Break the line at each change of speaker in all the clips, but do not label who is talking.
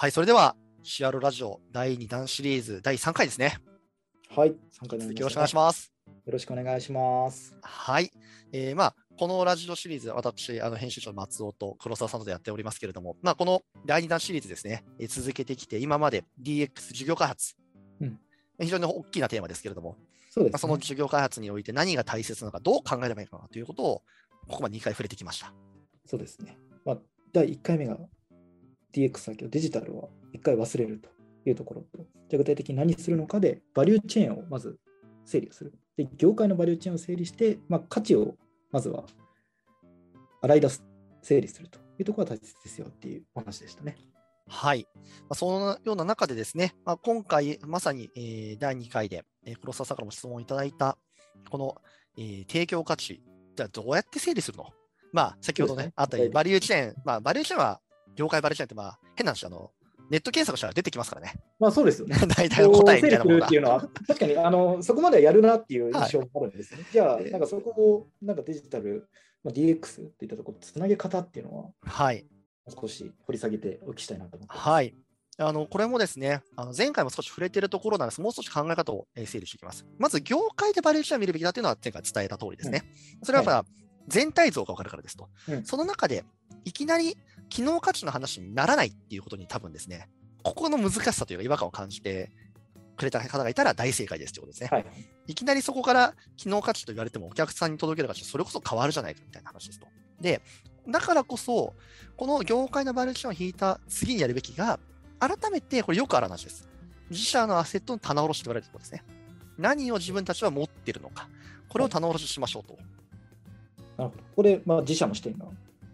はい、それでは、シアロラジオ第2弾シリーズ第3回ですね。
はい、参加
よろしくお願いします。
よろしくお願いします。
はい。えーまあ、このラジオシリーズ、私、あの編集長の松尾と黒沢さんとでやっておりますけれども、まあ、この第2弾シリーズですね、えー続けてきて、今まで DX 事業開発、
うん
非常に大きなテーマですけれども、
そうです、ね。
まあ、その事業開発において何が大切なのか、どう考えればいいのかなということを、ここまで2回触れてきました。
そうですね。まあ、第1回目が DX だけど、デジタルは1回忘れるというところと、じゃあ具体的に何するのかで、バリューチェーンをまず整理をする。で、業界のバリューチェーンを整理して、まあ、価値をまずは洗い出す、整理するというところが大切ですよっていうお話でしたね。
はい。まあ、そのような中でですね、まあ、今回、まさに、えー第2回で、えー黒沢さんからも質問いただいた、この、えー提供価値、じゃあどうやって整理するの？まあ、先ほど
ね、
ねあったように、バリューチェーン、まあ、バリューチェーンは、業界バリューチェーンって、まあ、変な話、あの、ネット検索したら出てきますからね。
まあそうですよね。
大体の答えみたいなものが
っていうのは、確かにあのそこまではやるなっていう印象があるんですね。じゃあ、なんかそこをなんかデジタル、まあ、DX っていったところ、つなげ方っていうのは、
はい。
少し掘り下げてお聞きしたいなと思ってます。
はい。あのこれもですね、あの前回も少し触れているところなんです。もう少し考え方をえー整理していきます。まず、業界でバリューチェーンを見るべきだというのは前回伝えた通りですね。それはやっぱ全体像が分かるからですと。
うん
その中で、いきなり機能価値の話にならないっていうことに多分ですね、ここの難しさというか違和感を感じてくれた方がいたら大正解ですということですね。
はい。
いきなりそこから機能価値と言われてもお客さんに届ける価値、それこそ変わるじゃないかみたいな話ですと。で、だからこそ、この業界のバリューチェーンを引いた次にやるべきが、改めてこれよくある話です。自社のアセットの棚卸しと言われるところですね。何を自分たちは持っているのか、これを棚卸ししましょうと。
なるほど。ここで、まあ、自社の視点が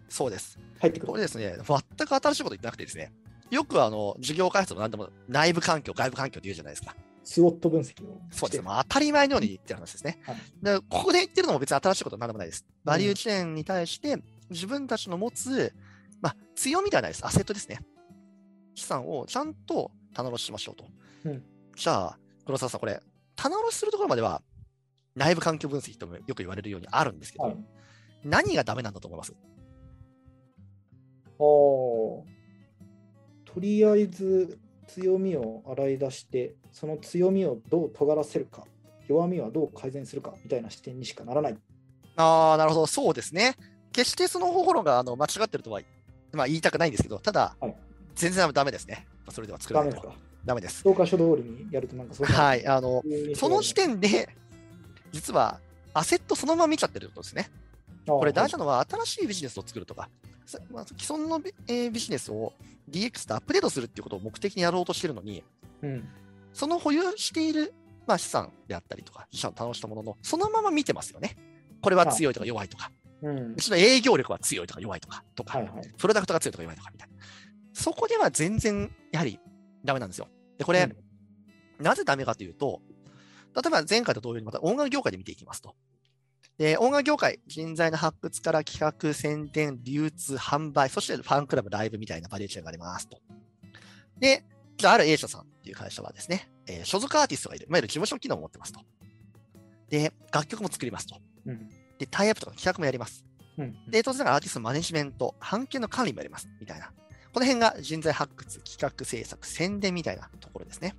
そうです。
入ってくる。
これですね、全く新しいこと言ってなくてですね、よくあの事業開発も何でも内部環境、外部環境って言うじゃないですか。
スウォット分析を
そうですまあ、当たり前のように言ってる話ですね。
はい
でここで言ってるのも別に新しいことは何でもないです。バリューチェーンに対して自分たちの持つ、まあ、強みではないです。アセットですね。資産をちゃんと棚卸ししましょうと。
うん
じゃあ、黒沢さん、これ、棚卸しするところまでは内部環境分析ともよく言われるようにあるんですけど、
はい。
何がダメなんだと思います？
おとりあえず強みを洗い出して、その強みをどう尖らせるか、弱みはどう改善するかみたいな視点にしかならない。
ああ、なるほど、そうですね。決してその方法論があの間違ってるとは、まあ、言いたくないんですけど、ただ、
はい
全然ダメですね。それでは作らないと。
ダメです。教科書通りにやるとなんかそう
はい、あの、
い
その時点で、実はアセットそのまま見ちゃってることですね。これ大事なのは、新しいビジネスを作るとか、さまあ、既存のビ,、えービジネスを DX とアップデートするっていうことを目的にやろうとしてるのに、
うん、
その保有している、まあ、資産であったりとか、自社の楽したものの、そのまま見てますよね。これは強いとか弱いとか、
うん
う。ちの営業力は強いとか弱いとか、とか、
はいはい。
プロダクトが強いとか弱いとかみたいな。そこでは全然、やはりダメなんですよ。で、これ、
うん
なぜダメかというと、例えば前回と同様にまた音楽業界で見ていきますと。で、音楽業界、人材の発掘から企画、宣伝、流通、販売、そしてファンクラブ、ライブみたいなバリエーションがありますと。で、じゃあ、ある A 社さんっていう会社はですね、えー所属アーティストがいる、いわゆる事務所機能を持ってますと。で、楽曲も作りますと。
うん
で、タイアップとか企画もやります。
うん
で、当然ながらアーティストのマネジメント、版権の管理もやります。みたいな。この辺が人材発掘、企画制作、宣伝みたいなところですね。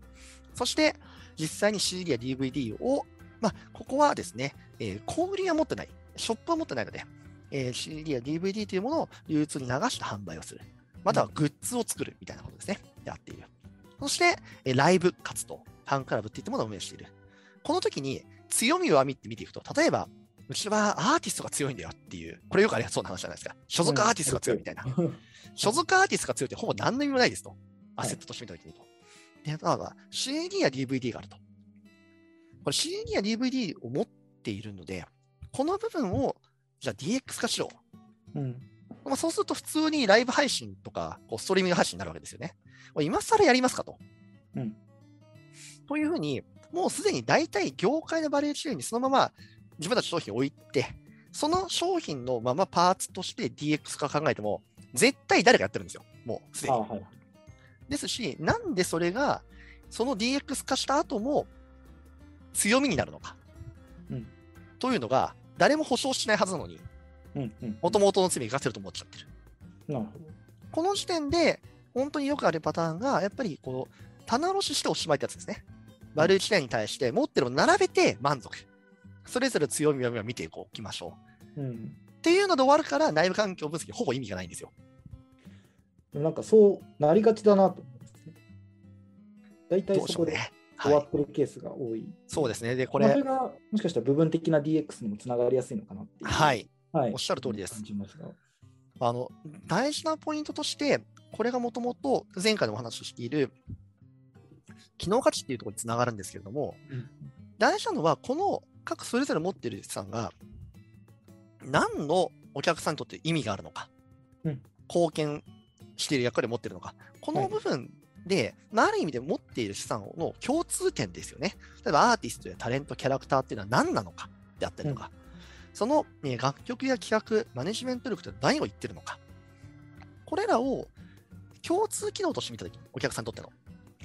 そして、実際に CD や DVD を、まあ、ここはですね、えー小売りは持ってない、ショップは持ってないので、えー CD や DVD というものを流通に流して販売をする。またはグッズを作るみたいなことですね。やっている。そして、えーライブ活動、ファンクラブっていったものを運営している。この時に強み弱みって見ていくと、例えば、うちはアーティストが強いんだよっていう、これよくありそうな話じゃないですか。所属アーティストが強いみたいな。所属アーティストが強いってほぼ何の意味もないですと。アセットとして見たときにと。で、まあ、CD や DVD があると。これ CD や DVD を持っているので、この部分を、じゃあ DX 化しよう。
うん
まあ、そうすると普通にライブ配信とか、こうストリーミング配信になるわけですよね。今更やりますかと。
うん
というふうに、もうすでに大体業界のバリエーションにそのまま自分たちの商品を置いて、その商品のままパーツとして DX 化考えても、絶対誰かやってるんですよ。もうすでに。
あはい。
ですし、なんでそれが、その DX 化した後も強みになるのか。
うん
というのが、誰も保証しないはずなのに。もともとの罪が生かせると思っちゃってる。
なるほど。
この時点で、本当によくあるパターンが、やっぱりこう棚卸ししておしまいってやつですね。バリューチェーンに対して持ってるのを並べて満足。それぞれ強みを見ていこうきましょう。
うん。
っていうので終わるから内部環境分析ほぼ意味がないんですよ。
なんかそうなりがちだなと思うんですね。大体そこで
ね。はい
終わっ。てるケースが多い。
そうですね。で、こ
これ,、
れ
れ、がもしかしたら部分的な DX にもつながりやすいのかなっていう。
はい。
はい。
おっしゃる通りですあの、大事なポイントとして、これがもともと前回でもお話ししている、機能価値っていうところにつながるんですけれども、大事なのは、この各それぞれ持っている資産が、何のお客さんにとって意味があるのか、
うん
貢献している役割を持っているのか、この部分で、まあある意味で持っている資産の共通点ですよね。例えばアーティストやタレント、キャラクターっていうのは何なのかであったりとか、その、ね、楽曲や企画、マネジメント力って何を言ってるのか、これらを共通機能として見たときに、お客さんにとっての、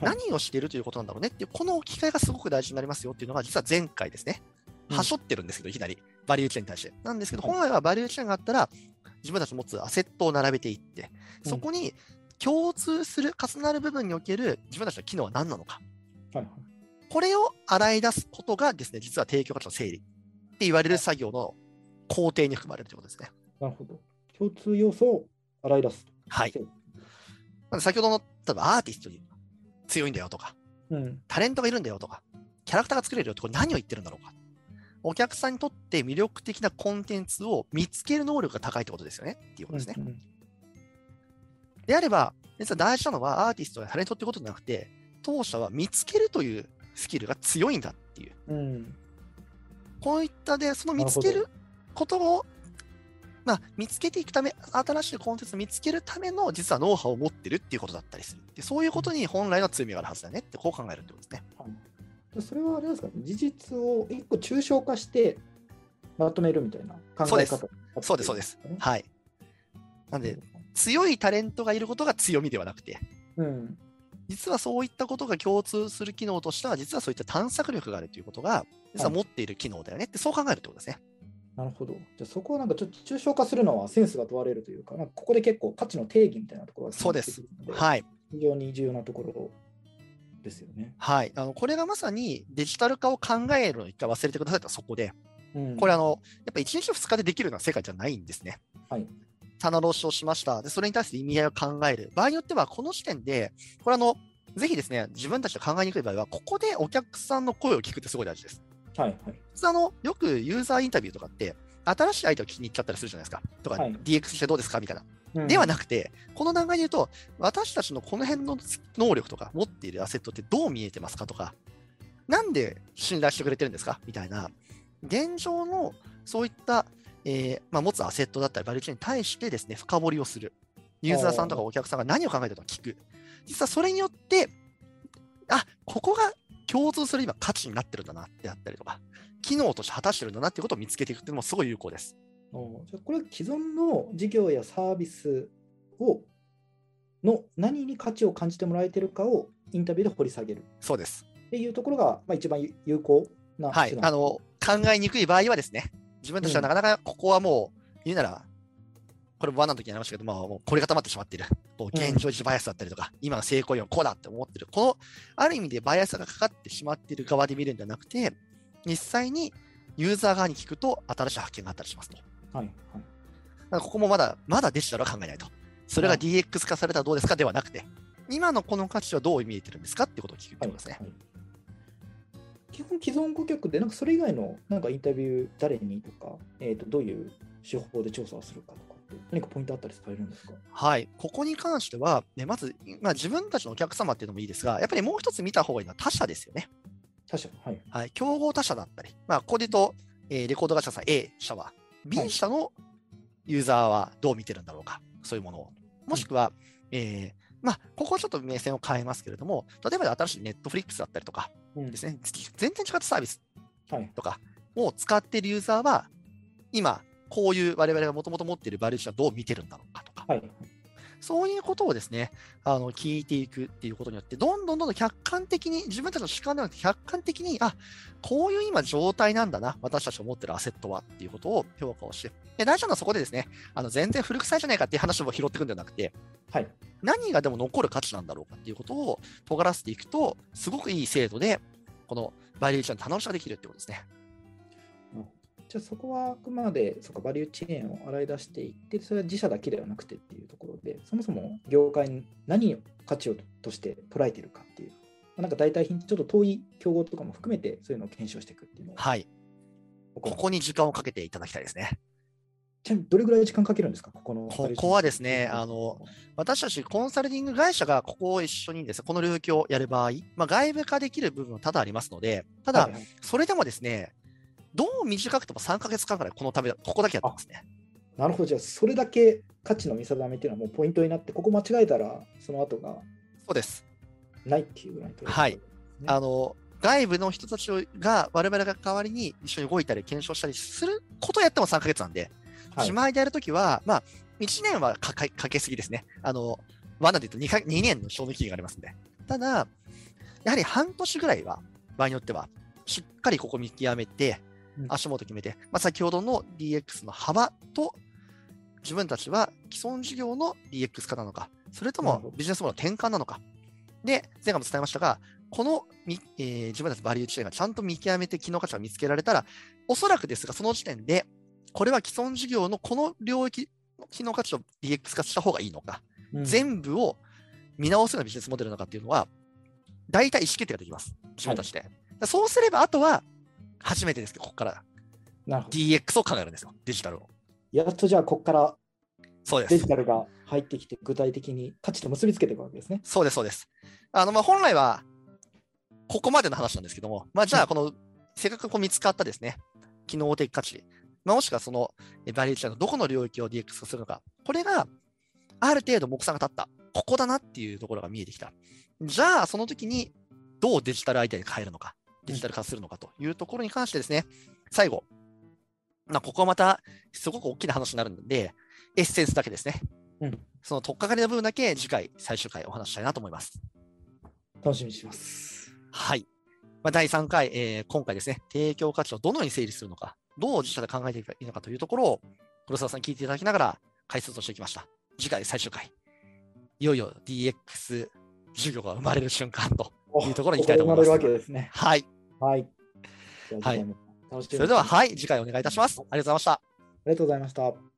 何をしているということなんだろうねっていう、この機会がすごく大事になりますよっていうのが、実は前回ですね、
うん。
はしょってるんですけど、いきなり、バリューチェーンに対して。なんですけど、
はい。
本来はバリューチェーンがあったら、自分たちの持つアセットを並べていって、
うん。
そこに共通する、重なる部分における自分たちの機能は何なのか。
はいはい。
これを洗い出すことがですね、実は提供価値の整理って言われる作業の工程に含まれるということですね。
なるほど。共通要素を洗い出すと。
はい。先ほどの、例えばアーティストに強いんだよとか、
うん。
タレントがいるんだよとか、キャラクターが作れるよってこれ何を言ってるんだろうか。お客さんにとって魅力的なコンテンツを見つける能力が高いってことですよねっていうことですね。
うんうん
であれば、実は大事なのはアーティストやタレントってことじゃなくて、当社は見つけるというスキルが強いんだっていう。
うん。
こういったで、その見つけ
なる
ることを、まあ、見つけていくため、新しいコンテンツを見つけるための実はノウハウを持ってるっていうことだったりする。でそういうことに本来の強みがあるはずだねってこう考えるってことですね。
はい、それはあれですか、事実を一個抽象化してまとめるみたいな考
そうです
え方
そうです、そうです。
ね
はい。なんで、強いタレントがいることが強みではなくて、
うん。
実はそういったことが共通する機能としては、実はそういった探索力があるということが、実は持っている機能だよねって、そう考えるってことですね。
なるほど。じゃあそこをなんかちょっと抽象化するのはセンスが問われるというか、かここで結構価値の定義みたいなところが
そうですはい。
非常に重要なところですよね。
はい。あの、これがまさにデジタル化を考えるのを一回忘れてくださいとそこで、
うん、
これあの、やっぱ1日2日でできるような世界じゃないんですね。
はい。
棚卸しをしました。で、それに対して意味合いを考える。場合によっては、この時点で、これあの、ぜひですね、自分たちで考えにくい場合は、ここでお客さんの声を聞くってすごい大事です。
はいはい。
普通あの、よくユーザーインタビューとかって、新しい相手を聞きに行っちゃったりするじゃないですか。とか、
はい
DX してどうですかみたいな。
うん
ではなくて、この段階で言うと、私たちのこの辺の能力とか持っているアセットってどう見えてますかとか、なんで信頼してくれてるんですかみたいな、現状のそういった、えーまあ、持つアセットだったり、バリューチェーンに対してですね、深掘りをする。ユーザーさんとかお客さんが何を考えてるのか聞く。実はそれによって、あ、ここが共通する今価値になってるんだなってあったりとか、機能として果たしてるんだなっていうことを見つけていくっていうのもすごい有効です。
おじゃあこれは既存の事業やサービスをの何に価値を感じてもらえてるかをインタビューで掘り下げる
そうです。
っていうところが、まあ、一番有有効な
はいあの、考えにくい場合はですね、自分たちはなかなかここはもう、言うなら、これ、ワンの時にありましたけど、まあ、もうこれが溜まってしまっている。もう現状維持バイアスだったりとか、今の成功よこうだって思ってる。この、ある意味でバイアスがかかってしまっている側で見るんじゃなくて、実際にユーザー側に聞くと、新しい発見があったりしますと。
はいはい
らここもまだ、まだデジタルは考えないと。それが
はい
DX 化されたらどうですかではなくて、今のこの価値はどう見えてるんですかってことを聞くってことですね。
はい基本既存顧客でなんかそれ以外のなんかインタビュー誰にとか、えー、とどういう手法で調査をするかとかって何かポイントあったりされるんですか
はい、ここに関しては、ね、まず、まあ、自分たちのお客様っていうのもいいですが、やっぱりもう一つ見た方がいいのは他社ですよね。
他社？はい。
はい、競合他社だったり、まあ、ここで言うと、えーレコード会社さん A 社は、B 社のユーザーはどう見てるんだろうか、そういうものを。もしくは、えーまあ、ここはちょっと目線を変えますけれども、例えば新しいネットフリックスだったりとか
うん。
ですね、全然違ったサービス
はい。
とかを使っているユーザーは、今、こういう我々がもともと持っているバリューチはどう見てるんだろうかとか、
はい
そういうことをですね、あの聞いていくっていうことによって、どんどんどんどん客観的に、自分たちの主観ではなくて、客観的に、あこういう今状態なんだな、私たちが持ってるアセットはっていうことを評価をして、で大事なのはそこでですね、あの全然古臭いじゃないかっていう話を拾っていくんではなくて、
はい。
何がでも残る価値なんだろうかっていうことを尖らせていくと、すごくいい制度で、このバリエーションの楽しさができるってことですね。
じゃあそこはあくまでそこバリューチェーンを洗い出していって、それは自社だけではなくてっていうところで、そもそも業界に何を価値をとして捉えているかっていう、まあなんか代替品、ちょっと遠い競合とかも含めてそういうのを検証していくっていうのを
はい。ここに時間をかけていただきたいですね。
ちなみにどれぐらい時間かけるんですか、ここの。
ここはですねあの、私たちコンサルティング会社がここを一緒にですね、この領域をやる場合、まあ、外部化できる部分は多々ありますので、ただ、それでもですね、どう短くても3ヶ月間くらいこのため、ここだけやってますね。
なるほど、じゃあそれだけ価値の見定めっていうのはもうポイントになって、ここ間違えたらその後が
そうです。
ないっていうぐらいの取り
はいあの外部の人たちが我々が代わりに一緒に動いたり検証したりすることをやっても3ヶ月なんで、
はい
自前でやるときは、まあ、1年はかかかけすぎですね。あの、罠で言うと 2, か2年の賞味期限がありますんで。ただ、やはり半年ぐらいは、場合によっては、しっかりここ見極めて
うん、
足元決めて、まあ、先ほどの DX の幅と、自分たちは既存事業の DX 化なのか、それともビジネスモデルの転換なのか。で、前回も伝えましたが、このみ、えー自分たちのバリューチェーンがちゃんと見極めて機能価値が見つけられたら、おそらくですが、その時点で、これは既存事業のこの領域の機能価値を DX 化した方がいいのか、
うん。
全部を見直すようなビジネスモデルなのかっていうのは、大体意思決定ができます。自分たちで。そうすれば、あとは、初めてですけど、ここから
なるほど
DX を考えるんですよ、デジタルを。
やっとじゃあ、ここから
そうです
デジ。タルが入ってきて、具体的に価値と結びつけていくわけですね。
そうです、そうです。あの、まあ、本来は、ここまでの話なんですけども、まあ、じゃあ、この、せっかくこう見つかったですね、機能的価値、まあ、もしくはその、えバリエーションのどこの領域を DX 化するのか、これが、ある程度目算が立った、ここだなっていうところが見えてきた。じゃあ、その時に、どうデジタルアイデアに変えるのか、デジタル化するのかというところに関してですね、最後、まあ、ここはまた、すごく大きな話になるので、エッセンスだけですね。
うん
その取っかかりの部分だけ次回、最終回お話ししたいなと思います。
楽しみにします。
はい。まあ、第3回、えー今回ですね、提供価値をどのように整理するのか、どう自社で考えていけばいいのかというところを、黒沢さんに聞いていただきながら解説をしていきました。次回最終回、いよいよ DX 授業が生まれる瞬間と。いうところに行きたいと思います
生まれるわけですね。
はい。
はい。
はいそれでは、はい、次回お願いいたします。ありがとうございました。
ありがとうございました。